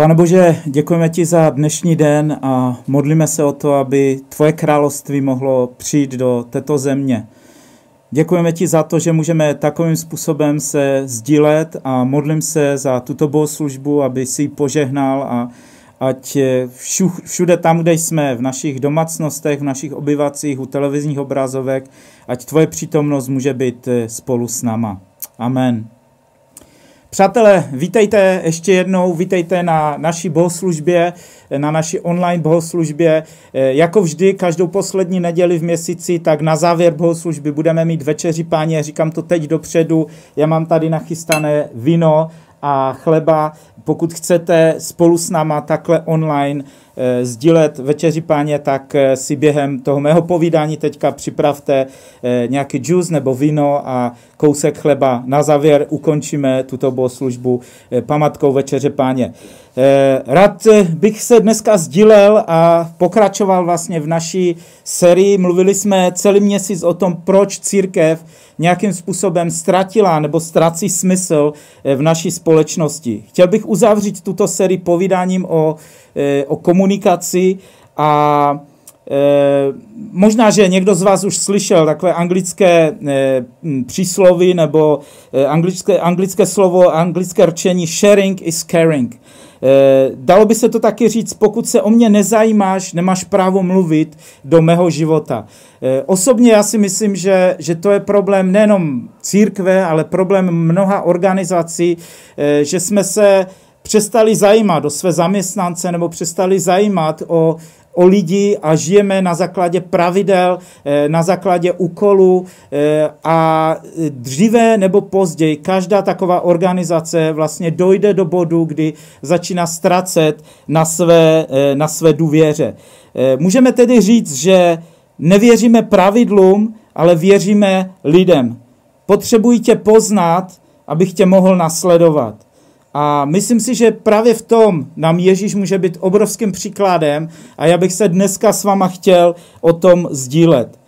Pane Bože, děkujeme ti za dnešní den a modlíme se o to, aby tvoje království mohlo přijít do této země. Děkujeme ti za to, že můžeme takovým způsobem se sdílet a modlím se za tuto bohoslužbu, aby si ji požehnal a ať všude tam, kde jsme, v našich domácnostech, v našich obyvacích, u televizních obrazovek, ať tvoje přítomnost může být spolu s náma. Amen. Přátelé, vítejte ještě jednou, vítejte na naší bohoslužbě, na naší online bohoslužbě. Jako vždy, každou poslední neděli v měsíci, tak na závěr bohoslužby budeme mít večeři páně, říkám to teď dopředu, já mám tady nachystané víno a chleba. Pokud chcete spolu s náma takhle online sdílet večeři páně, tak eh, si během toho mého povídání teďka připravte eh, nějaký džus nebo víno a kousek chleba. Na závěr ukončíme tuto bohoslužbu památkou večeře páně. Rád bych se dneska sdílel a pokračoval vlastně v naší sérii. Mluvili jsme celý měsíc o tom, proč církev nějakým způsobem ztratila nebo ztrací smysl v naší společnosti. Chtěl bych uzavřít tuto sérii povídáním o Eh, o komunikaci a E, možná, že někdo z vás už slyšel takové anglické e, příslovy nebo e, anglické, anglické slovo, anglické rčení sharing is caring. Dalo by se to taky říct, pokud se o mě nezajímáš, nemáš právo mluvit do mého života. Osobně já si myslím, že, že to je problém nejenom církve, ale problém mnoha organizací, že jsme se přestali zajímat o své zaměstnance nebo přestali zajímat o, o lidi a žijeme na základě pravidel, eh, na základě úkolů eh, a dříve nebo později každá taková organizace vlastně dojde do bodu, kdy začíná ztracet na své, eh, na své důvěře. Můžeme tedy říct, že nevěříme pravidlům, ale věříme lidem. Potřebuji tě poznat, abych tě mohl nasledovat. A myslím si, že právě v tom nám Ježíš může být obrovským příkladem a já bych se dneska s váma chtěl o tom sdílet.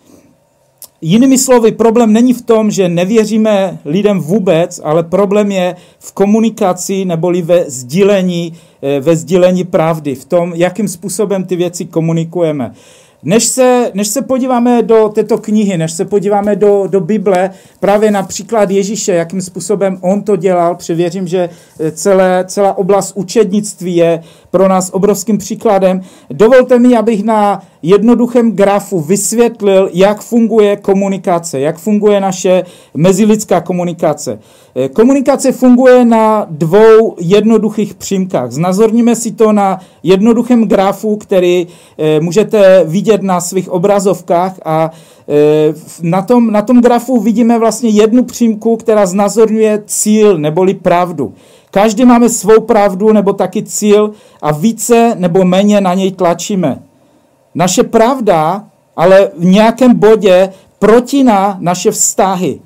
Jinými slovy, problém není v tom, že nevěříme lidem vůbec, ale problém je v komunikaci neboli ve sdílení, eh, ve sdílení pravdy, v tom, jakým způsobem ty věci komunikujeme. Než se, než se podíváme do této knihy, než se podíváme do, do Bible, právě například Ježíše, jakým způsobem on to dělal, převěřím, že eh, celé, celá oblast učednictví je pro nás obrovským příkladem. Dovolte mi, abych na jednoduchém grafu vysvětlil, jak funguje komunikace, jak funguje naše mezilidská komunikace. Eh, komunikace funguje na dvou jednoduchých přímkách. Znazorníme si to na jednoduchém grafu, který eh, můžete vidět na svých obrazovkách a eh, na tom, na tom grafu vidíme vlastně jednu přímku, která znazorňuje cíl neboli pravdu. Každý máme svou pravdu nebo taky cíl a více nebo méně na něj tlačíme. Naše pravda ale v nějakém bodě protiná naše vztahy.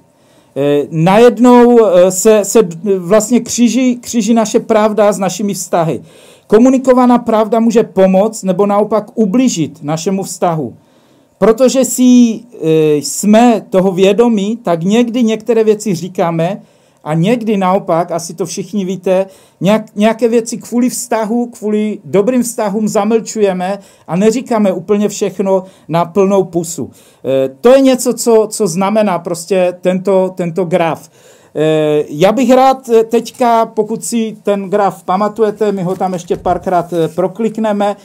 E, najednou e, se, se vlastně kříží, kříží naše pravda s našimi vztahy. Komunikovaná pravda může pomoct nebo naopak ublížit našemu vztahu. Protože si e, jsme toho vědomí, tak někdy některé věci říkáme, a někdy naopak, asi to všichni víte, nějak, nějaké věci kvůli vztahu, kvůli dobrým vztahům zamlčujeme a neříkáme úplně všechno na plnou pusu. E, to je něco, co, co znamená prostě tento, tento graf. Eh, já bych rád eh, teďka, pokud si ten graf pamatujete, my ho tam ještě párkrát eh, proklikneme,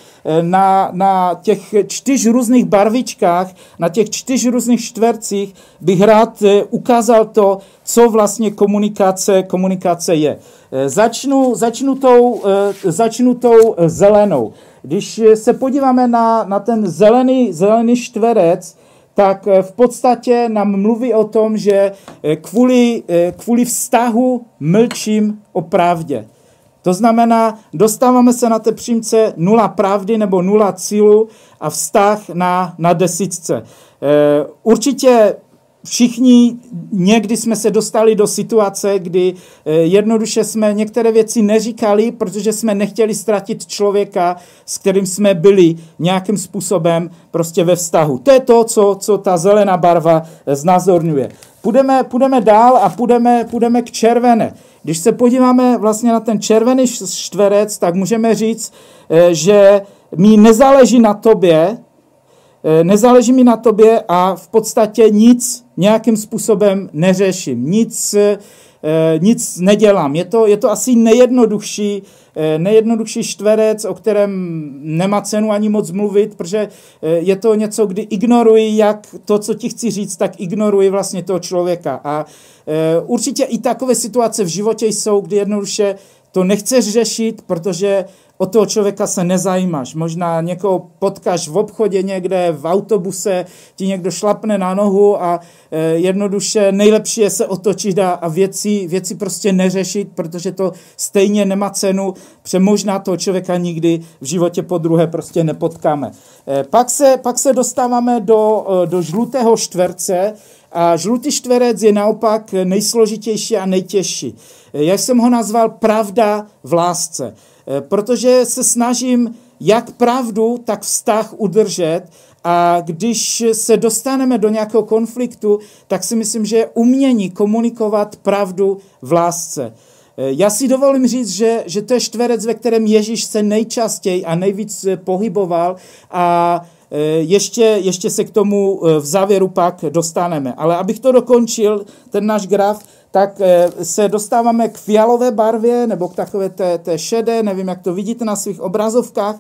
na, na těch čtyř různých barvičkách, na těch čtyř různých čtvercích bych rád ukázal to, co vlastně komunikace, komunikace je. Začnu, začnu, tou, začnu tou zelenou. Když se podíváme na, na ten zelený, zelený čtverec, tak eh, v podstatě nám mluví o tom, že eh, kvůli, eh, kvůli vztahu mlčím o pravdě. To znamená, dostáváme se na té přímce nula pravdy nebo nula cílu a vztah na, na desítce. Určitě všichni někdy jsme se dostali do situace, kdy eh, jednoduše jsme některé věci neříkali, protože jsme nechtěli ztratit člověka, s kterým jsme byli nějakým způsobem prostě ve vztahu. To je to, co, co ta zelená barva eh, znázorňuje. Půjdeme, půjdeme dál a půjdeme, půjdeme k červené. Když se podíváme vlastně na ten červený čtverec, tak můžeme říct, eh, že mi nezáleží na tobě, nezáleží mi na tobě a v podstatě nic nějakým způsobem neřeším, nic, eh, nic nedělám. Je to, je to asi nejjednodušší, eh, nejjednodušší štverec, o kterém nemá cenu ani moc mluvit, protože je to něco, kdy ignoruji jak to, co ti chci říct, tak ignoruji vlastně toho člověka. A určitě i takové situace v životě jsou, kdy jednoduše to nechceš řešit, protože o toho člověka se nezajímáš. Možná někoho potkáš v obchodě někde, v autobuse, ti někdo šlapne na nohu a e, jednoduše nejlepší je se otočit a, a věci, věci prostě neřešit, protože to stejně nemá cenu, protože možná toho člověka nikdy v životě po druhé prostě nepotkáme. E, pak, se, pak se dostáváme do, e, do žlutého štverce, a žlutý čtverec je naopak nejsložitější a nejtěžší. Jak jsem ho nazval pravda v lásce. Eh, protože se snažím jak pravdu, tak vztah udržet a když se dostaneme do nějakého konfliktu, tak si myslím, že je umění komunikovat pravdu v lásce. Eh, já si dovolím říct, že, že to je čtverec, ve kterém Ježíš se nejčastěji a nejvíc eh, pohyboval a ještě, ještě se k tomu v závěru pak dostaneme. Ale abych to dokončil, ten náš graf, tak eh, se dostáváme k fialové barvě nebo k takové té, té šedé, nevím, jak to vidíte na svých obrazovkách.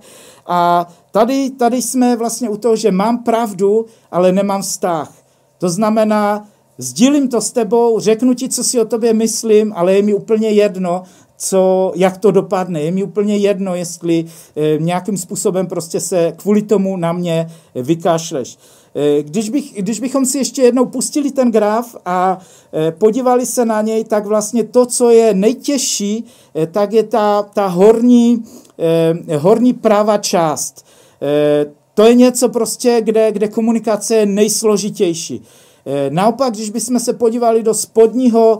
A tady, tady jsme vlastně u toho, že mám pravdu, ale nemám vztah. To znamená, sdílím to s tebou, řeknu ti, co si o tobě myslím, ale je mi úplně jedno, co, jak to dopadne. Je mi úplně jedno, jestli e, nějakým způsobem prostě se kvůli tomu na mě vykašleš. Eh, když, bych, když bychom si ještě jednou pustili ten graf a eh, podívali se na něj, tak vlastně to, co je nejtěžší, eh, tak je ta, ta horní, horní pravá část. To je něco prostě, kde, kde komunikace je nejsložitější. Naopak, když bychom se podívali do spodního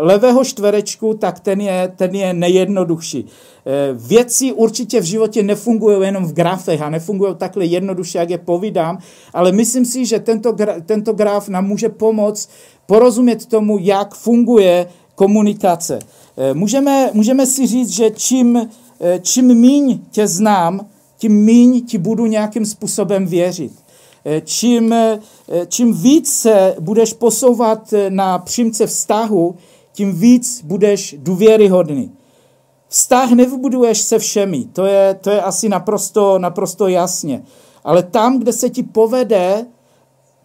levého čtverečku, tak ten je, ten je nejjednodušší. Eh, věci určitě v životě nefungují jenom v grafech a nefungují takhle jednoduše, jak je povídám, ale myslím si, že tento, tento graf nám může pomoct porozumět tomu, jak funguje komunikace. Eh, můžeme, můžeme si říct, že čím, eh, čím míň tě znám, tím míň ti budu nějakým způsobem věřit. Čím, čím víc se budeš posouvat na přímce vztahu, tím víc budeš důvěryhodný. Vztah nevybuduješ se všemi, to je, to je asi naprosto, naprosto jasně. Ale tam, kde se ti povede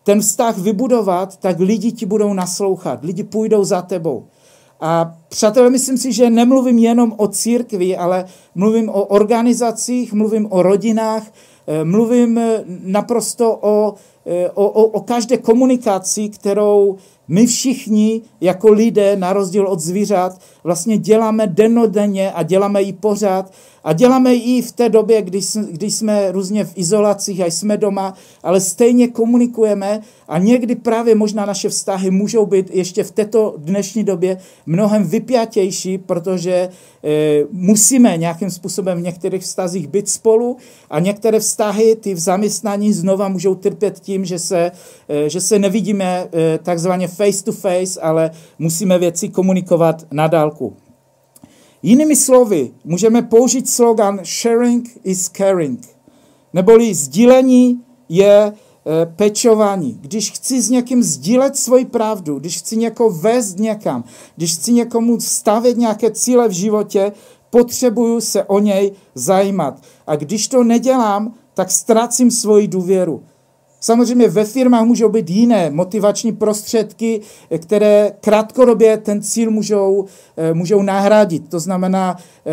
ten vztah vybudovat, tak lidi ti budou naslouchat, lidi půjdou za tebou. A přátelé, myslím si, že nemluvím jenom o církvi, ale mluvím o organizacích, mluvím o rodinách, eh, mluvím eh, naprosto o, eh, o, o, o každé komunikaci, kterou my všichni jako lidé, na rozdíl od zvířat, vlastně děláme denodenně a děláme ji pořád. A děláme ji v té době, když, když jsme různě v izolacích a jsme doma, ale stejně komunikujeme a někdy právě možná naše vztahy můžou být ještě v této dnešní době mnohem vypjatější, protože e, musíme nějakým způsobem v některých vztazích být spolu a některé vztahy, ty v zaměstnání znova můžou trpět tím, že se, e, že se nevidíme e, takzvaně face to face, ale musíme věci komunikovat na dálku. Jinými slovy, můžeme použít slogan sharing is caring, neboli sdílení je e, pečování. Když chci s někým sdílet svoji pravdu, když chci někoho vést někam, když chci někomu stavět nějaké cíle v životě, potřebuju se o něj zajímat. A když to nedělám, tak ztrácím svoji důvěru. Samozřejmě ve firmách můžou být jiné motivační prostředky, které krátkodobě ten cíl můžou, eh, můžou nahradit. To znamená, eh,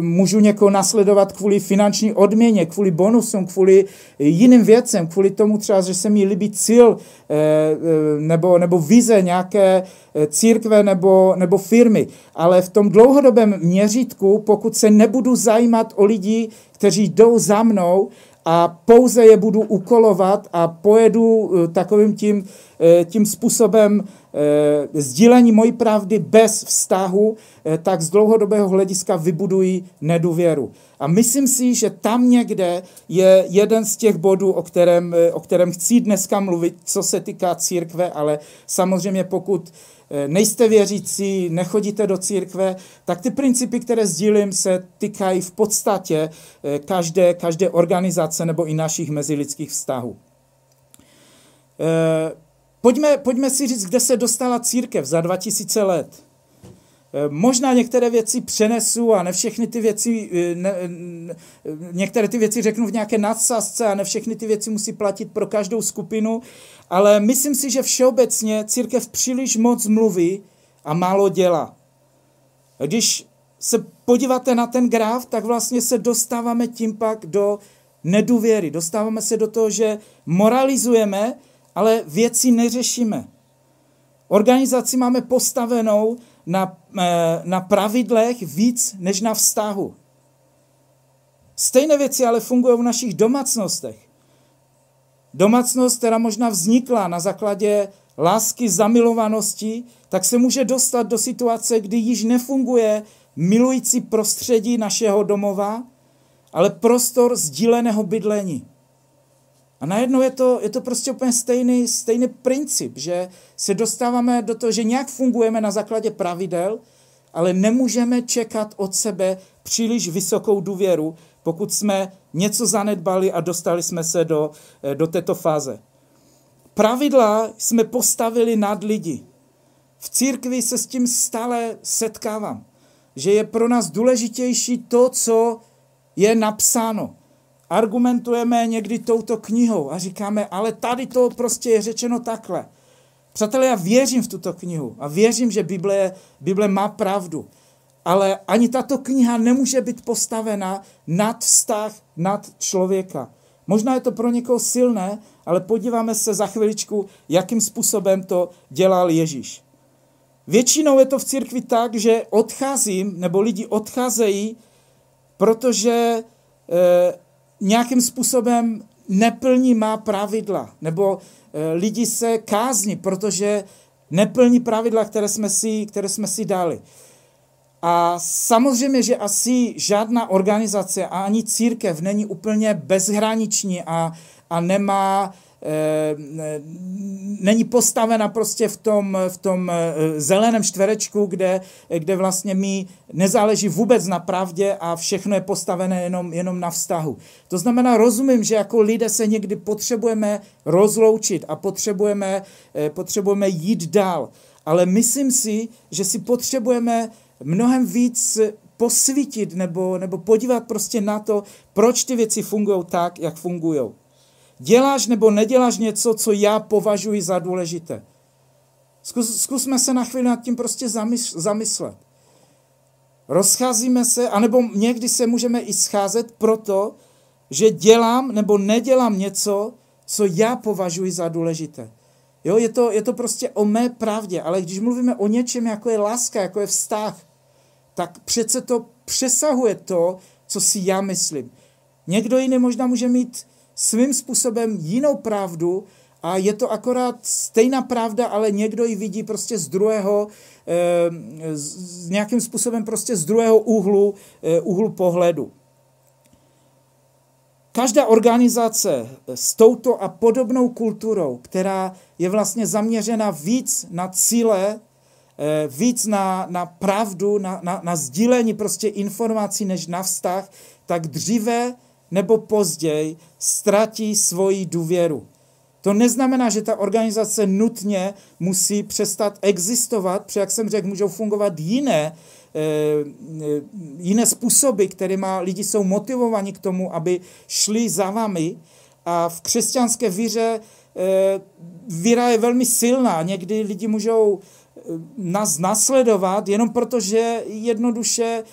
můžu někoho nasledovat kvůli finanční odměně, kvůli bonusům, kvůli jiným věcem, kvůli tomu třeba, že se mi líbí cíl eh, nebo, nebo vize nějaké církve nebo, nebo firmy. Ale v tom dlouhodobém měřítku, pokud se nebudu zajímat o lidi, kteří jdou za mnou, a pouze je budu ukolovat a pojedu eh, takovým tím, eh, tím způsobem sdílení mojí pravdy bez vztahu, tak z dlouhodobého hlediska vybudují nedůvěru. A myslím si, že tam někde je jeden z těch bodů, o kterém, o kterém chci dneska mluvit, co se týká církve, ale samozřejmě pokud Eh, nejste věřící, nechodíte do církve, tak ty principy, které sdílím, se týkají v podstatě eh, každé, každé organizace nebo i našich mezilidských vztahů. Eh, pojďme, pojďme si říct, kde se dostala církev za 2000 let. Eh, možná některé věci přenesu a ne všechny ty věci, eh, ne, některé ty věci řeknu v nějaké nadsázce a ne všechny ty věci musí platit pro každou skupinu, ale myslím si, že všeobecně církev příliš moc mluví a málo dělá. Když se podíváte na ten graf, tak vlastně se dostáváme tím pak do nedůvěry. Dostáváme se do toho, že moralizujeme, ale věci neřešíme. Organizaci máme postavenou na, eh, na pravidlech víc než na vztahu. Stejné věci ale fungují v našich domácnostech. Domácnost, která možná vznikla na základě lásky, zamilovanosti, tak se může dostat do situace, kdy již nefunguje milující prostředí našeho domova, ale prostor sdíleného bydlení. A najednou je to, je to prostě úplně stejný, stejný princip, že se dostáváme do toho, že nějak fungujeme na základě pravidel, ale nemůžeme čekat od sebe příliš vysokou důvěru, pokud jsme něco zanedbali a dostali jsme se do, eh, do této fáze. Pravidla jsme postavili nad lidi. V církvi se s tím stále setkávám, že je pro nás důležitější to, co je napsáno argumentujeme někdy touto knihou a říkáme, ale tady to prostě je řečeno takhle. Přátelé, já věřím v tuto knihu a věřím, že Bible, Bible má pravdu. Ale ani tato kniha nemůže být postavena nad vztah, nad člověka. Možná je to pro někoho silné, ale podíváme se za chviličku, jakým způsobem to dělal Ježíš. Většinou je to v církvi tak, že odcházím, nebo lidi odcházejí, protože eh, nějakým způsobem neplní má pravidla, nebo e, lidi se kázní, protože neplní pravidla, které jsme si, které jsme si dali. A samozřejmě, že asi žádná organizace a ani církev není úplně bezhraniční a, a nemá Eh, není postavena prostě v tom, v tom eh, zeleném čtverečku, kde, kde vlastně mi nezáleží vůbec na pravdě a všechno je postavené jenom, jenom na vztahu. To znamená, rozumím, že jako lidé se někdy potřebujeme rozloučit a potřebujeme, eh, potřebujeme jít dál. Ale myslím si, že si potřebujeme mnohem víc posvítit nebo, nebo podívat prostě na to, proč ty věci fungují tak, jak fungují. Děláš nebo neděláš něco, co já považuji za důležité. Zkus, zkusme se na chvíli nad tím prostě zamyslet. Rozcházíme se, anebo někdy se můžeme i scházet proto, že dělám nebo nedělám něco, co já považuji za důležité. Jo, je to, je to prostě o mé pravdě, ale když mluvíme o něčem, jako je láska, jako je vztah, tak přece to přesahuje to, co si já myslím. Někdo jiný možná může mít svým způsobem jinou pravdu a je to akorát stejná pravda, ale někdo ji vidí prostě z druhého, eh, s nějakým způsobem prostě z druhého úhlu, eh, úhlu pohledu. Každá organizace s touto a podobnou kulturou, která je vlastně zaměřena víc na cíle, eh, víc na, na pravdu, na, na, na sdílení prostě informací než na vztah, tak dříve nebo později ztratí svoji důvěru. To neznamená, že ta organizace nutně musí přestat existovat, protože, jak jsem řekl, můžou fungovat jiné, eh, jiné způsoby, kterými lidi jsou motivovaní k tomu, aby šli za vámi. A v křesťanské víře eh, víra je velmi silná. Někdy lidi můžou eh, nás nasledovat jenom proto, že jednoduše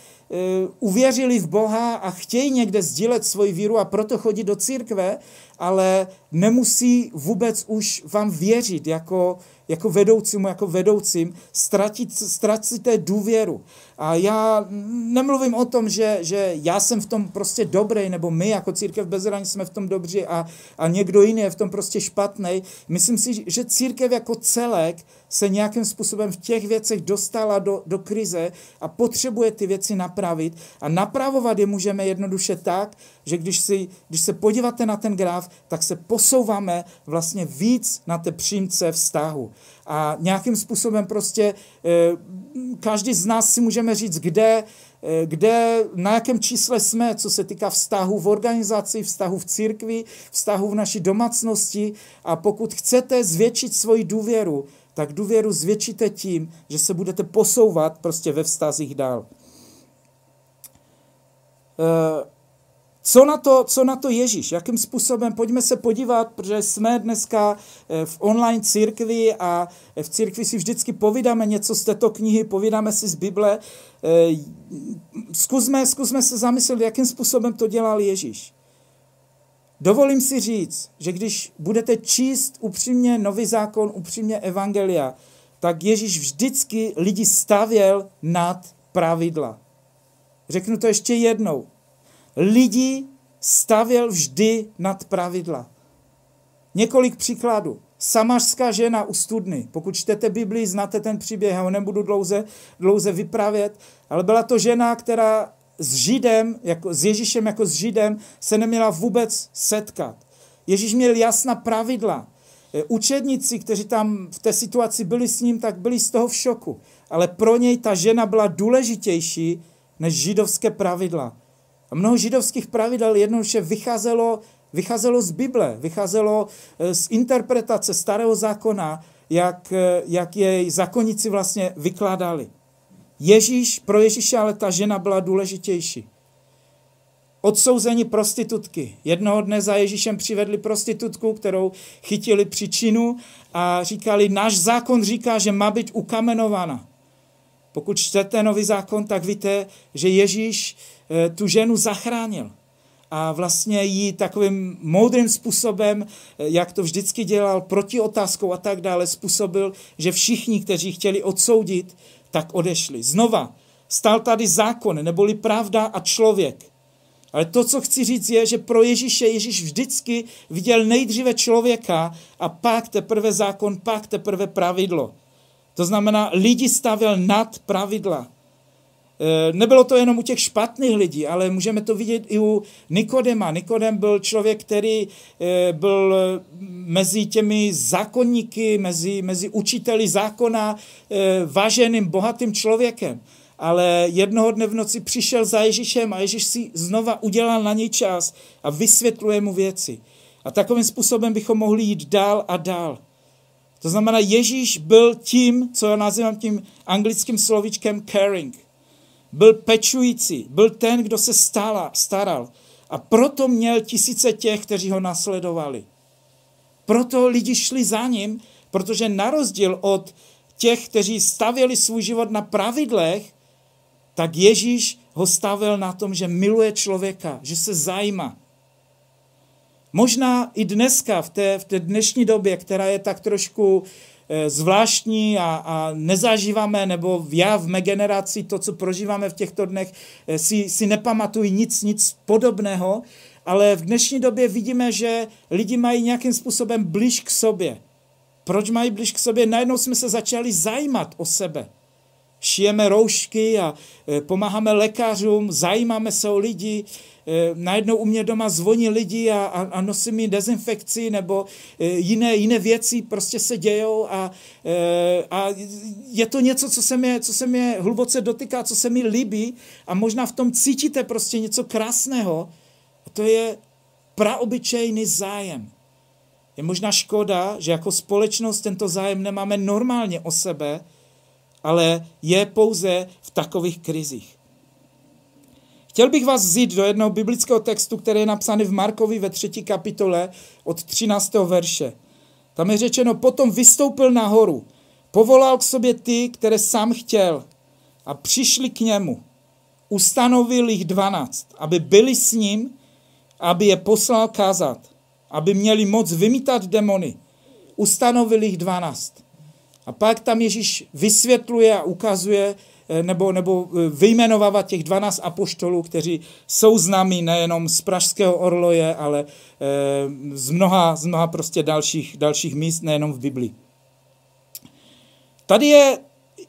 uvěřili v Boha a chtějí někde sdílet svoji víru a proto chodí do církve, ale nemusí vůbec už vám věřit jako, jako vedoucímu, jako vedoucím, ztratit, ztratíte důvěru. A já nemluvím o tom, že, že já jsem v tom prostě dobrý, nebo my jako církev bez hranic jsme v tom dobří a, a někdo jiný je v tom prostě špatný. Myslím si, že církev jako celek se nějakým způsobem v těch věcech dostala do, do krize a potřebuje ty věci napravit. A napravovat je můžeme jednoduše tak, že když, si, když se podíváte na ten graf, tak se posouváme vlastně víc na té přímce vztahu. A nějakým způsobem prostě eh, každý z nás si můžeme říct, kde, eh, kde, na jakém čísle jsme, co se týká vztahu v organizaci, vztahu v církvi, vztahu v naší domácnosti. A pokud chcete zvětšit svoji důvěru, tak důvěru zvětšíte tím, že se budete posouvat prostě ve vztazích dál. Uh, co na, to, co na to Ježíš? Jakým způsobem? Pojďme se podívat, protože jsme dneska eh, v online církvi a v církvi si vždycky povídáme něco z této knihy, povídáme si z Bible. Eh, zkusme, zkusme se zamyslet, jakým způsobem to dělal Ježíš. Dovolím si říct, že když budete číst upřímně nový zákon, upřímně evangelia, tak Ježíš vždycky lidi stavěl nad pravidla. Řeknu to ještě jednou lidi stavěl vždy nad pravidla. Několik příkladů. Samařská žena u studny. Pokud čtete Biblii, znáte ten příběh, já ho nebudu dlouze, dlouze vyprávět, ale byla to žena, která s Židem, jako, s Ježíšem jako s Židem, se neměla vůbec setkat. Ježíš měl jasná pravidla. E, učedníci, kteří tam v té situaci byli s ním, tak byli z toho v šoku. Ale pro něj ta žena byla důležitější než židovské pravidla. A mnoho židovských pravidel jednoduše vycházelo, vycházelo z Bible, vycházelo eh, z interpretace starého zákona, jak, eh, jak jej zákonníci vlastně vykládali. Ježíš, pro Ježíše ale ta žena byla důležitější. Odsouzení prostitutky. Jednoho dne za Ježíšem přivedli prostitutku, kterou chytili příčinu a říkali, náš zákon říká, že má být ukamenována. Pokud čtete nový zákon, tak víte, že Ježíš eh, tu ženu zachránil. A vlastně ji takovým moudrým způsobem, eh, jak to vždycky dělal, proti otázkou a tak dále, způsobil, že všichni, kteří chtěli odsoudit, tak odešli. Znova, stal tady zákon, neboli pravda a člověk. Ale to, co chci říct, je, že pro Ježíše Ježíš vždycky viděl nejdříve člověka a pak teprve zákon, pak teprve pravidlo. To znamená, lidi stavěl nad pravidla. E, nebylo to jenom u těch špatných lidí, ale můžeme to vidět i u Nikodema. Nikodem byl člověk, který e, byl mezi těmi zákonníky, mezi, mezi učiteli zákona e, váženým, bohatým člověkem. Ale jednoho dne v noci přišel za Ježíšem a Ježíš si znova udělal na něj čas a vysvětluje mu věci. A takovým způsobem bychom mohli jít dál a dál. To znamená, Ježíš byl tím, co já nazývám tím anglickým slovíčkem caring. Byl pečující, byl ten, kdo se stala, staral. A proto měl tisíce těch, kteří ho nasledovali. Proto lidi šli za ním, protože na rozdíl od těch, kteří stavěli svůj život na pravidlech, tak Ježíš ho stavil na tom, že miluje člověka, že se zajímá. Možná i dneska, v té, v té dnešní době, která je tak trošku eh, zvláštní a, a nezažíváme, nebo já v mé generaci, to, co prožíváme v těchto dnech, eh, si, si nepamatují nic, nic podobného, ale v dnešní době vidíme, že lidi mají nějakým způsobem blíž k sobě. Proč mají blíž k sobě? Najednou jsme se začali zajímat o sebe šijeme roušky a e, pomáháme lékařům, zajímáme se o lidi, e, najednou u mě doma zvoní lidi a, a, a nosí mi dezinfekci nebo e, jiné, jiné věci prostě se dějou a, a je to něco, co se, mě, co se mě hluboce dotýká, co se mi líbí a možná v tom cítíte prostě něco krásného a to je praobyčejný zájem. Je možná škoda, že jako společnost tento zájem nemáme normálně o sebe, ale je pouze v takových krizích. Chtěl bych vás vzít do jednoho biblického textu, který je napsaný v Markovi ve třetí kapitole od 13. verše. Tam je řečeno, potom vystoupil nahoru, povolal k sobě ty, které sám chtěl a přišli k němu. ustanovil jich dvanáct, aby byli s ním, aby je poslal kázat, aby měli moc vymítat demony. Ustanovil jich dvanáct. A pak tam Ježíš vysvětluje a ukazuje, eh, nebo, nebo eh, vyjmenovává těch 12 apoštolů, kteří jsou známí nejenom z Pražského orloje, ale eh, z mnoha, z mnoha prostě dalších, dalších míst, nejenom v Biblii. Tady je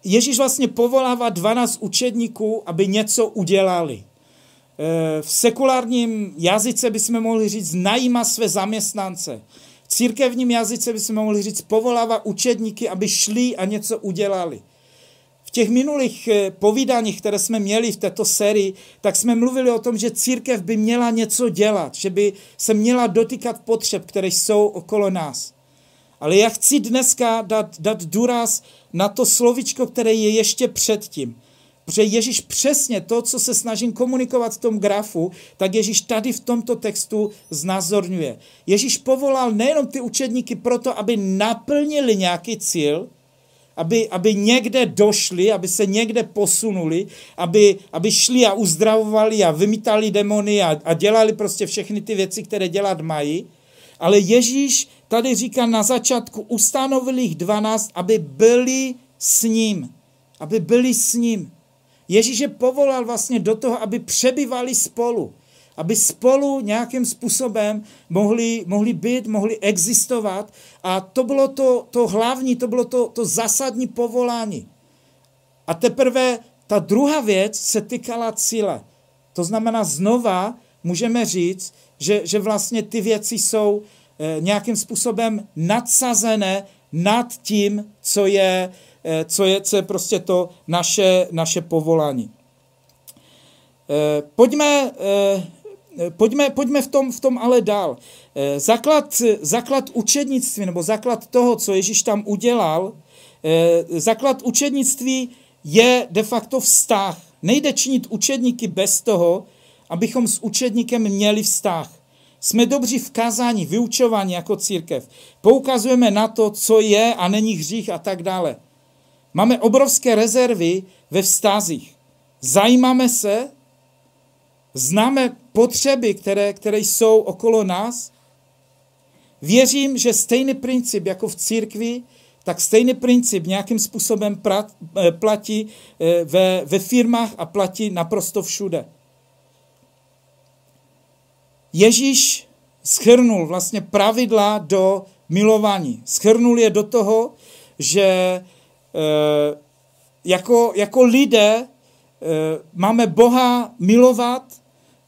Ježíš vlastně povolává 12 učedníků, aby něco udělali. V sekulárním jazyce bychom mohli říct, najíma své zaměstnance. V církevním jazyce bychom mohli říct, povolává učedníky, aby šli a něco udělali. V těch minulých eh, povídáních, které jsme měli v této sérii, tak jsme mluvili o tom, že církev by měla něco dělat, že by se měla dotýkat potřeb, které jsou okolo nás. Ale já chci dneska dát, dát důraz na to slovičko, které je ještě předtím. Protože Ježíš přesně to, co se snažím komunikovat v tom grafu, tak Ježíš tady v tomto textu znázorňuje. Ježíš povolal nejenom ty učedníky proto, aby naplnili nějaký cíl, aby, aby někde došli, aby se někde posunuli, aby, aby šli a uzdravovali a vymítali demony a, a dělali prostě všechny ty věci, které dělat mají. Ale Ježíš tady říká na začátku, ustanovil jich 12, aby byli s ním. Aby byli s ním. Ježíš je povolal vlastně do toho, aby přebývali spolu. Aby spolu nějakým způsobem mohli, mohli být, mohli existovat. A to bylo to, to hlavní, to bylo to, to zásadní povolání. A teprve ta druhá věc se týkala cíle. To znamená znova můžeme říct, že, že vlastně ty věci jsou eh, nějakým způsobem nadsazené nad tím, co je, co je, co je prostě to naše, naše povolání. Eh, pojďme, eh, pojďme, pojďme v, tom, v tom ale dál. Základ, základ učednictví, nebo základ toho, co Ježíš tam udělal, základ učednictví je de facto vztah. Nejde činit učedníky bez toho, abychom s učedníkem měli vztah. Jsme dobří v kázání, vyučování jako církev. Poukazujeme na to, co je a není hřích a tak dále. Máme obrovské rezervy ve vztazích. Zajímáme se, známe potřeby, které, které jsou okolo nás. Věřím, že stejný princip jako v církvi, tak stejný princip nějakým způsobem eh, platí eh, ve, ve firmách a platí naprosto všude. Ježíš schrnul vlastně pravidla do milování. Schrnul je do toho, že jako, jako lidé eh, máme Boha milovat,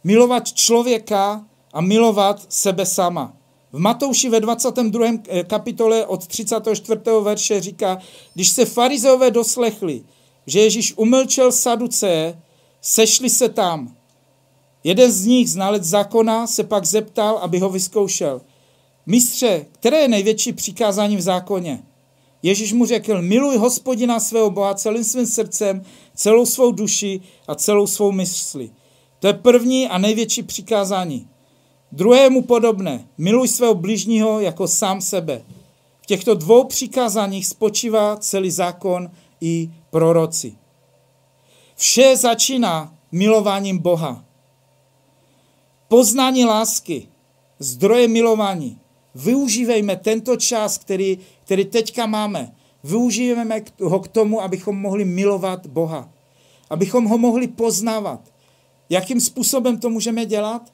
milovat člověka a milovat sebe sama. V Matouši ve 22. Eh, kapitole od 34. verše říká, když se farizeové doslechli, že Ježíš umlčel saduce, sešli se tam. Jeden z nich, znalec zákona, se pak zeptal, aby ho vyzkoušel. Mistře, které je největší přikázání v zákoně? Ježíš mu řekl, miluj hospodina svého Boha celým svým srdcem, celou svou duši a celou svou mysli. To je první a největší přikázání. Druhému podobné, miluj svého bližního jako sám sebe. V těchto dvou přikázáních spočívá celý zákon i proroci. Vše začíná milováním Boha. Poznání lásky, zdroje milování. Využívejme tento čas, který který teďka máme, využijeme ho k tomu, abychom mohli milovat Boha. Abychom ho mohli poznávat. Jakým způsobem to můžeme dělat?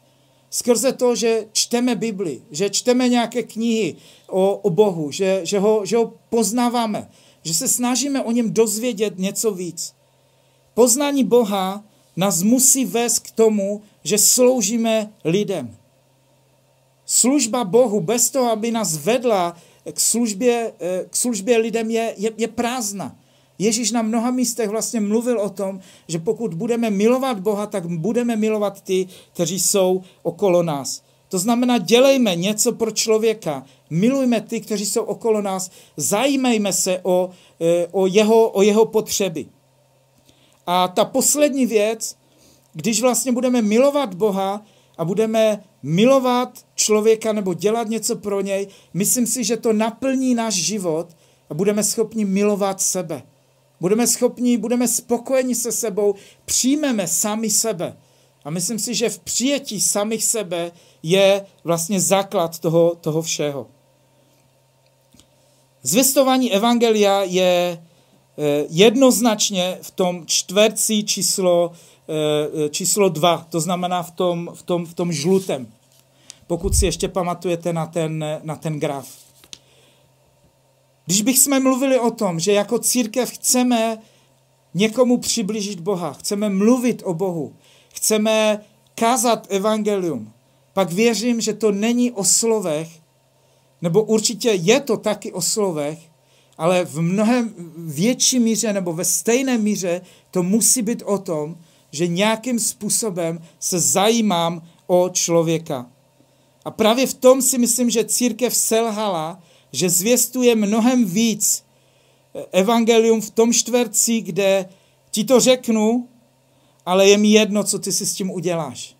Skrze to, že čteme Bibli, že čteme nějaké knihy o, o Bohu, že, že, ho, že ho poznáváme, že se snažíme o něm dozvědět něco víc. Poznání Boha nás musí vést k tomu, že sloužíme lidem. Služba Bohu bez toho, aby nás vedla k službě, eh, k službě lidem je, je, je prázdná. Ježíš na mnoha místech vlastně mluvil o tom, že pokud budeme milovat Boha, tak budeme milovat ty, kteří jsou okolo nás. To znamená, dělejme něco pro člověka, milujme ty, kteří jsou okolo nás, zajímejme se o, eh, o, jeho, o jeho potřeby. A ta poslední věc, když vlastně budeme milovat Boha, a budeme milovat člověka nebo dělat něco pro něj, myslím si, že to naplní náš život a budeme schopni milovat sebe. Budeme schopni, budeme spokojeni se sebou, přijmeme sami sebe. A myslím si, že v přijetí samých sebe je vlastně základ toho, toho všeho. Zvěstování Evangelia je eh, jednoznačně v tom čtverci číslo, číslo dva, to znamená v tom, v tom, v tom žlutém. Pokud si ještě pamatujete na ten, na ten graf. Když bychom mluvili o tom, že jako církev chceme někomu přiblížit Boha, chceme mluvit o Bohu, chceme kázat evangelium, pak věřím, že to není o slovech, nebo určitě je to taky o slovech, ale v mnohem větší míře nebo ve stejné míře to musí být o tom, že nějakým způsobem se zajímám o člověka. A právě v tom si myslím, že církev selhala, že zvěstuje mnohem víc evangelium v tom čtverci, kde ti to řeknu, ale je mi jedno, co ty si s tím uděláš.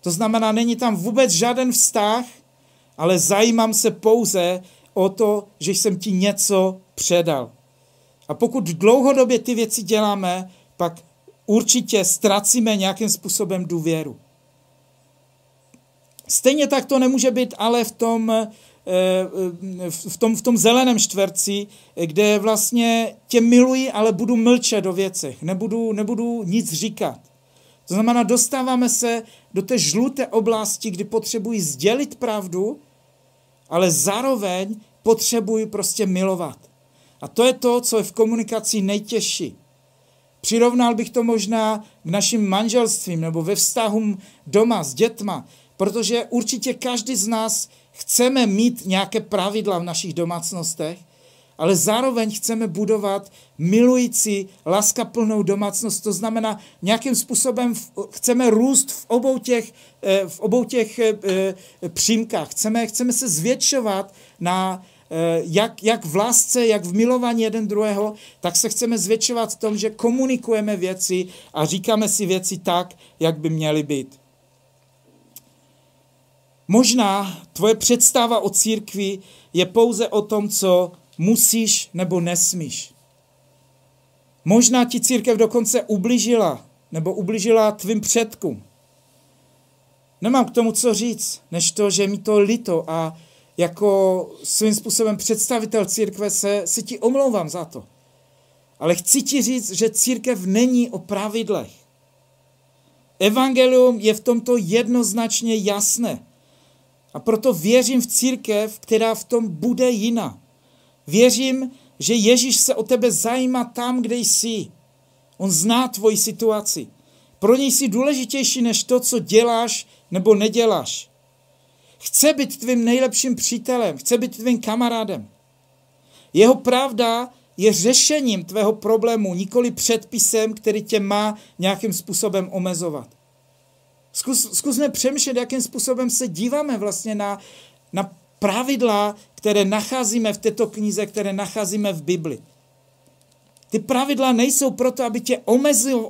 To znamená, není tam vůbec žádný vztah, ale zajímám se pouze o to, že jsem ti něco předal. A pokud dlouhodobě ty věci děláme, pak určitě ztracíme nějakým způsobem důvěru. Stejně tak to nemůže být ale v tom, eh, v tom, v tom zeleném čtverci, kde vlastně tě miluji, ale budu mlčet do věcech, nebudu, nebudu nic říkat. To znamená, dostáváme se do té žluté oblasti, kdy potřebuji sdělit pravdu, ale zároveň potřebuji prostě milovat. A to je to, co je v komunikaci nejtěžší. Přirovnal bych to možná k našim manželstvím nebo ve vztahům doma s dětma, protože určitě každý z nás chceme mít nějaké pravidla v našich domácnostech, ale zároveň chceme budovat milující, laskaplnou domácnost. To znamená, nějakým způsobem chceme růst v obou těch, eh, v obou těch eh, eh, přímkách. Chceme, chceme se zvětšovat na jak, jak v lásce, jak v milování jeden druhého, tak se chceme zvětšovat v tom, že komunikujeme věci a říkáme si věci tak, jak by měly být. Možná tvoje představa o církvi je pouze o tom, co musíš nebo nesmíš. Možná ti církev dokonce ubližila, nebo ubližila tvým předkům. Nemám k tomu co říct, než to, že mi to lito a jako svým způsobem představitel církve se, si ti omlouvám za to. Ale chci ti říct, že církev není o pravidlech. Evangelium je v tomto jednoznačně jasné. A proto věřím v církev, která v tom bude jiná. Věřím, že Ježíš se o tebe zajímá tam, kde jsi. On zná tvoji situaci. Pro něj jsi důležitější než to, co děláš nebo neděláš. Chce být tvým nejlepším přítelem, chce být tvým kamarádem. Jeho pravda je řešením tvého problému, nikoli předpisem, který tě má nějakým způsobem omezovat. Zkus, zkusme přemýšlet, jakým způsobem se díváme vlastně na, na pravidla, které nacházíme v této knize, které nacházíme v Bibli. Ty pravidla nejsou proto, aby tě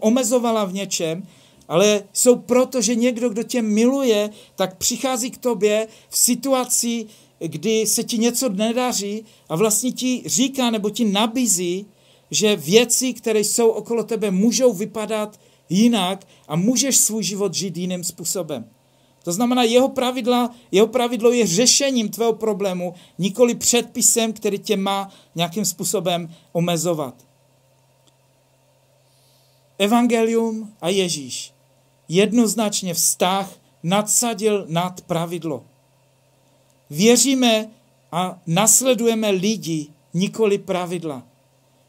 omezovala v něčem, ale jsou proto, že někdo, kdo tě miluje, tak přichází k tobě v situaci, kdy se ti něco nedaří a vlastně ti říká nebo ti nabízí, že věci, které jsou okolo tebe, můžou vypadat jinak a můžeš svůj život žít jiným způsobem. To znamená, jeho, pravidla, jeho pravidlo je řešením tvého problému, nikoli předpisem, který tě má nějakým způsobem omezovat. Evangelium a Ježíš jednoznačně vztah nadsadil nad pravidlo. Věříme a nasledujeme lidi, nikoli pravidla.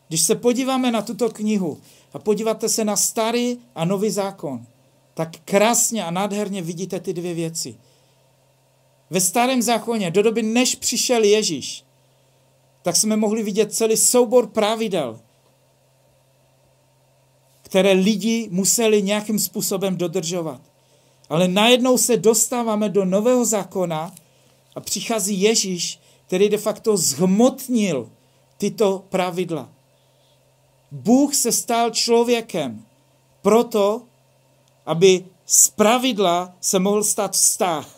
Když se podíváme na tuto knihu a podíváte se na starý a nový zákon, tak krásně a nádherně vidíte ty dvě věci. Ve starém zákoně, do doby než přišel Ježíš, tak jsme mohli vidět celý soubor pravidel, které lidi museli nějakým způsobem dodržovat. Ale najednou se dostáváme do nového zákona a přichází Ježíš, který de facto zhmotnil tyto pravidla. Bůh se stal člověkem proto, aby z pravidla se mohl stát vztah.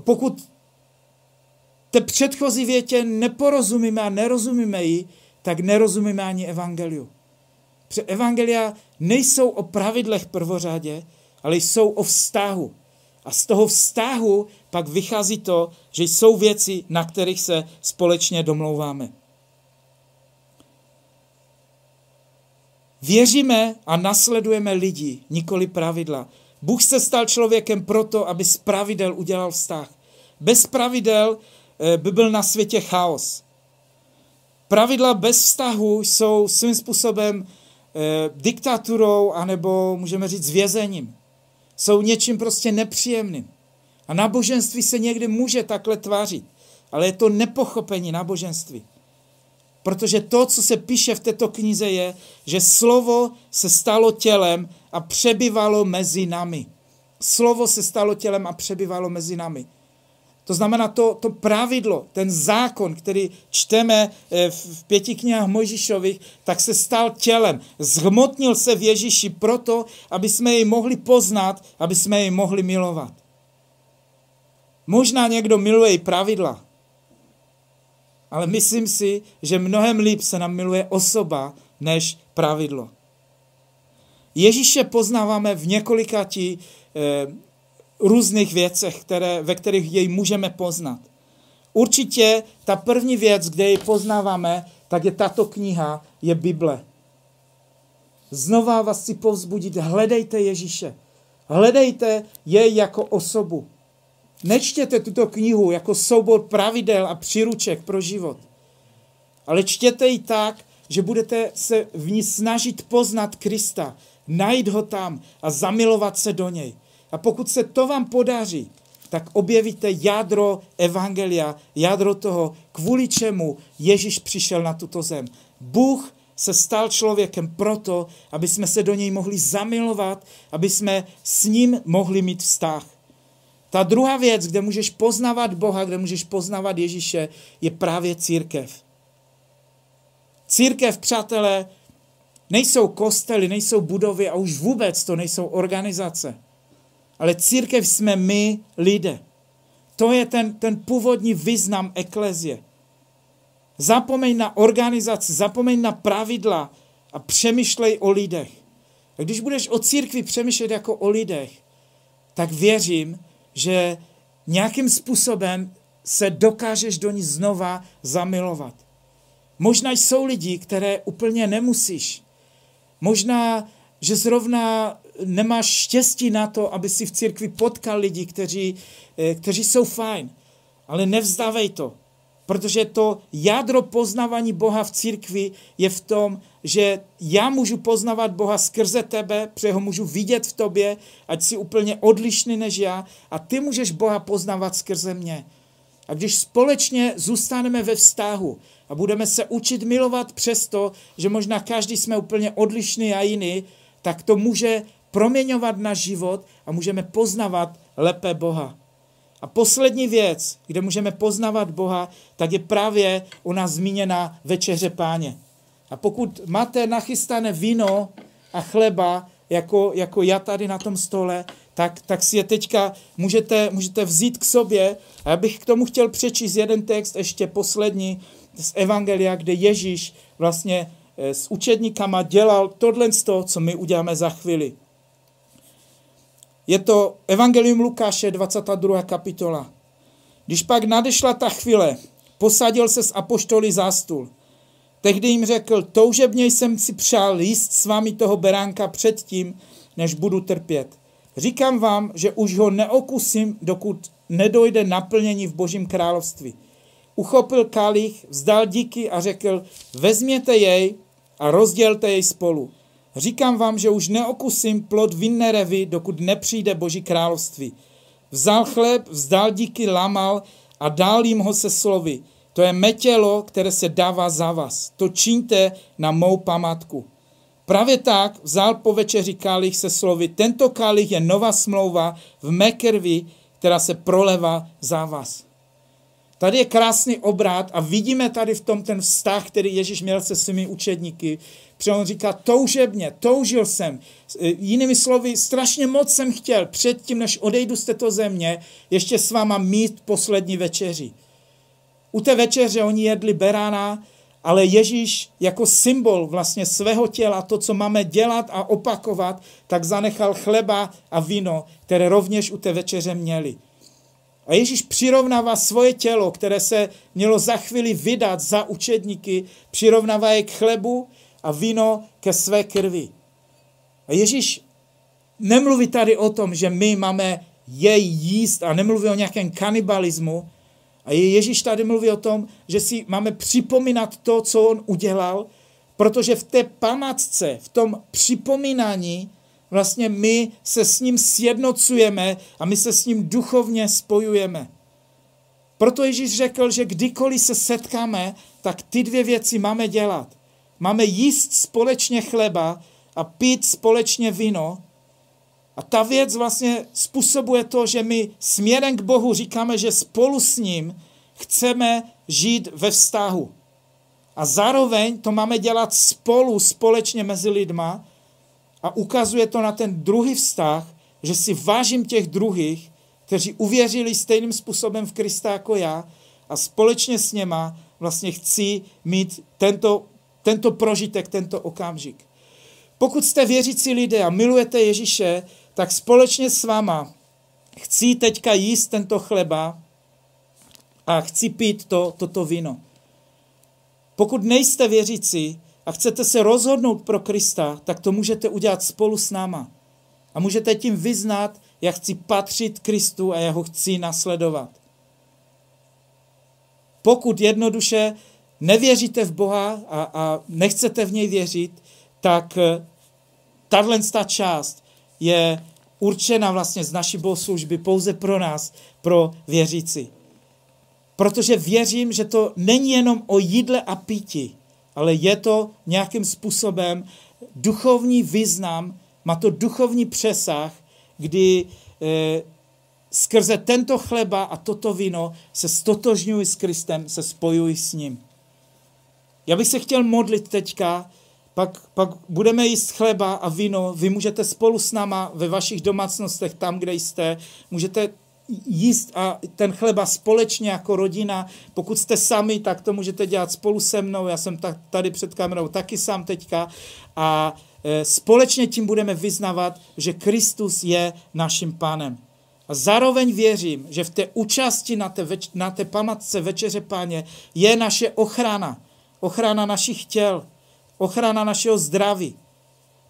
Pokud té předchozí větě neporozumíme a nerozumíme ji, tak nerozumíme ani evangeliu. Protože evangelia nejsou o pravidlech prvořádě, ale jsou o vztahu. A z toho vztahu pak vychází to, že jsou věci, na kterých se společně domlouváme. Věříme a nasledujeme lidi, nikoli pravidla. Bůh se stal člověkem proto, aby z pravidel udělal vztah. Bez pravidel eh, by byl na světě chaos. Pravidla bez vztahu jsou svým způsobem eh, diktaturou, anebo můžeme říct vězením. Jsou něčím prostě nepříjemným. A náboženství se někdy může takhle tvářit, ale je to nepochopení náboženství. Protože to, co se píše v této knize, je, že slovo se stalo tělem a přebývalo mezi námi. Slovo se stalo tělem a přebývalo mezi námi. To znamená to, to pravidlo, ten zákon, který čteme eh, v pěti knihách Mojžišových, tak se stal tělem. Zhmotnil se v Ježíši proto, aby jsme jej mohli poznat, aby jsme jej mohli milovat. Možná někdo miluje i pravidla, ale myslím si, že mnohem líp se nám miluje osoba než pravidlo. Ježíše poznáváme v několika tí, eh, různých věcech, které, ve kterých jej můžeme poznat. Určitě ta první věc, kde jej poznáváme, tak je tato kniha, je Bible. Znova vás chci povzbudit, hledejte Ježíše. Hledejte jej jako osobu. Nečtěte tuto knihu jako soubor pravidel a příruček pro život. Ale čtěte ji tak, že budete se v ní snažit poznat Krista, najít ho tam a zamilovat se do něj. A pokud se to vám podaří, tak objevíte jádro evangelia, jádro toho, kvůli čemu Ježíš přišel na tuto zem. Bůh se stal člověkem proto, aby jsme se do něj mohli zamilovat, aby jsme s ním mohli mít vztah. Ta druhá věc, kde můžeš poznávat Boha, kde můžeš poznávat Ježíše, je právě církev. Církev, přátelé, nejsou kostely, nejsou budovy a už vůbec to nejsou organizace. Ale církev jsme my, lidé. To je ten, ten původní význam eklezie. Zapomeň na organizaci, zapomeň na pravidla a přemýšlej o lidech. A když budeš o církvi přemýšlet jako o lidech, tak věřím, že nějakým způsobem se dokážeš do ní znova zamilovat. Možná jsou lidi, které úplně nemusíš. Možná, že zrovna nemáš štěstí na to, aby si v církvi potkal lidi, kteří, eh, kteří jsou fajn. Ale nevzdávej to. Protože to jádro poznávání Boha v církvi je v tom, že já můžu poznávat Boha skrze tebe, protože ho můžu vidět v tobě, ať jsi úplně odlišný než já, a ty můžeš Boha poznávat skrze mě. A když společně zůstaneme ve vztahu a budeme se učit milovat přesto, že možná každý jsme úplně odlišný a jiný, tak to může proměňovat náš život a můžeme poznávat lépe Boha. A poslední věc, kde můžeme poznávat Boha, tak je právě u nás zmíněna večeře páně. A pokud máte nachystané víno a chleba, jako, jako já tady na tom stole, tak, tak si je teďka můžete, můžete vzít k sobě. A já bych k tomu chtěl přečíst jeden text, ještě poslední, z Evangelia, kde Ježíš vlastně eh, s učedníkama dělal tohle, co my uděláme za chvíli. Je to Evangelium Lukáše, 22. kapitola. Když pak nadešla ta chvíle, posadil se s apoštoly za stůl. Tehdy jim řekl, toužebně jsem si přál jíst s vámi toho beránka předtím, než budu trpět. Říkám vám, že už ho neokusím, dokud nedojde naplnění v božím království. Uchopil kalich, vzdal díky a řekl, vezměte jej a rozdělte jej spolu. Říkám vám, že už neokusím plod vinné revy, dokud nepřijde Boží království. Vzal chléb, vzdal díky, lamal a dal jim ho se slovy. To je metělo, které se dává za vás. To čiňte na mou památku. Právě tak vzal po večeři kalich se slovy. Tento kalich je nová smlouva v mé krvi, která se proleva za vás. Tady je krásný obrat a vidíme tady v tom ten vztah, který Ježíš měl se svými učedníky. Protože on říká, toužebně, toužil jsem. Jinými slovy, strašně moc jsem chtěl předtím, než odejdu z této země, ještě s váma mít poslední večeři. U té večeře oni jedli berána ale Ježíš jako symbol vlastně svého těla, to, co máme dělat a opakovat, tak zanechal chleba a víno, které rovněž u té večeře měli. A Ježíš přirovnává svoje tělo, které se mělo za chvíli vydat za učedníky, přirovnává je k chlebu a víno ke své krvi. A Ježíš nemluví tady o tom, že my máme jej jíst a nemluví o nějakém kanibalismu. A Ježíš tady mluví o tom, že si máme připomínat to, co on udělal, protože v té památce, v tom připomínání vlastně my se s ním sjednocujeme a my se s ním duchovně spojujeme. Proto Ježíš řekl, že kdykoliv se setkáme, tak ty dvě věci máme dělat. Máme jíst společně chleba a pít společně víno. A ta věc vlastně způsobuje to, že my směrem k Bohu říkáme, že spolu s ním chceme žít ve vztahu. A zároveň to máme dělat spolu, společně mezi lidma, a ukazuje to na ten druhý vztah, že si vážím těch druhých, kteří uvěřili stejným způsobem v Krista jako já a společně s něma vlastně chci mít tento, tento prožitek, tento okamžik. Pokud jste věřící lidé a milujete Ježíše, tak společně s váma chci teďka jíst tento chleba a chci pít to, toto víno. Pokud nejste věřící, a chcete se rozhodnout pro Krista, tak to můžete udělat spolu s náma. A můžete tím vyznat, jak chci patřit Kristu a já ho chci nasledovat. Pokud jednoduše nevěříte v Boha a, a nechcete v něj věřit, tak eh, tahle část je určena vlastně z naší bohoslužby pouze pro nás, pro věřící. Protože věřím, že to není jenom o jídle a pití, ale je to nějakým způsobem duchovní význam, má to duchovní přesah, kdy e, skrze tento chleba a toto víno se stotožňuji s Kristem, se spojuji s ním. Já bych se chtěl modlit teďka, pak, pak budeme jíst chleba a víno, vy můžete spolu s náma ve vašich domácnostech, tam, kde jste, můžete jíst a ten chleba společně jako rodina. Pokud jste sami, tak to můžete dělat spolu se mnou. Já jsem tady před kamerou taky sám teďka. A e, společně tím budeme vyznavat, že Kristus je naším pánem. A zároveň věřím, že v té účasti na té, več- na té pamatce Večeře Páně je naše ochrana. Ochrana našich těl, ochrana našeho zdraví.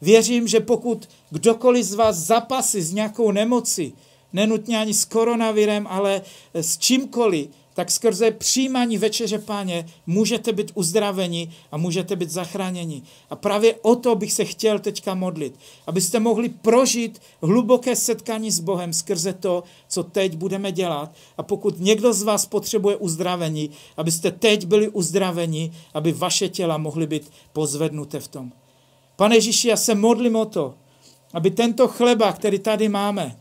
Věřím, že pokud kdokoliv z vás zapasí s nějakou nemocí, nenutně ani s koronavirem, ale s čímkoliv, tak skrze přijímání večeře páně můžete být uzdraveni a můžete být zachráněni. A právě o to bych se chtěl teďka modlit, abyste mohli prožít hluboké setkání s Bohem skrze to, co teď budeme dělat. A pokud někdo z vás potřebuje uzdravení, abyste teď byli uzdraveni, aby vaše těla mohly být pozvednuté v tom. Pane Ježíši, já se modlím o to, aby tento chleba, který tady máme,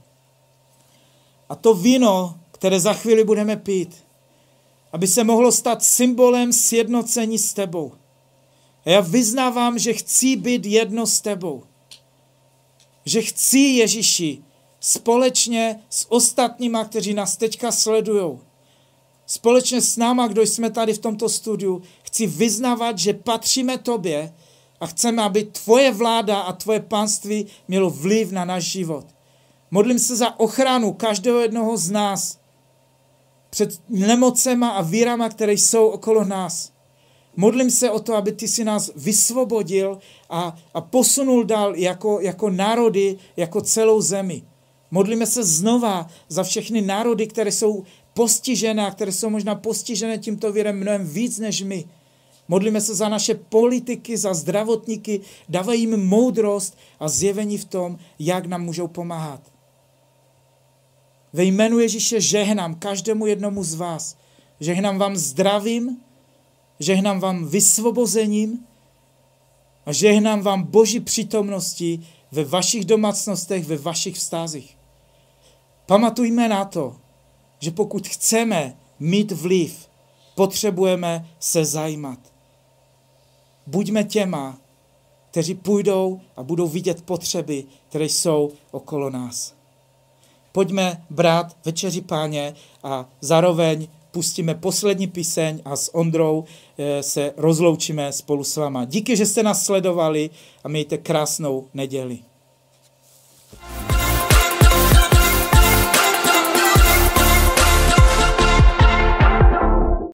a to víno, které za chvíli budeme pít, aby se mohlo stát symbolem sjednocení s tebou. A já vyznávám, že chci být jedno s tebou. Že chci Ježíši společně s ostatníma, kteří nás teďka sledují, společně s náma, kdo jsme tady v tomto studiu, chci vyznávat, že patříme tobě a chceme, aby tvoje vláda a tvoje pánství mělo vliv na náš život. Modlím se za ochranu každého jednoho z nás před nemocema a vírama, které jsou okolo nás. Modlím se o to, aby ty si nás vysvobodil a, a posunul dál jako, jako národy, jako celou zemi. Modlíme se znova za všechny národy, které jsou postižené a které jsou možná postižené tímto vírem mnohem víc než my. Modlíme se za naše politiky, za zdravotníky, dávají jim moudrost a zjevení v tom, jak nám můžou pomáhat. Ve jménu Ježíše žehnám každému jednomu z vás. Žehnám vám zdravím, žehnám vám vysvobozením a žehnám vám boží přítomnosti ve vašich domácnostech, ve vašich vztazích. Pamatujme na to, že pokud chceme mít vliv, potřebujeme se zajímat. Buďme těma, kteří půjdou a budou vidět potřeby, které jsou okolo nás pojďme brát večeři páně a zároveň pustíme poslední píseň a s Ondrou eh, se rozloučíme spolu s váma. Díky, že jste nás sledovali a mějte krásnou neděli.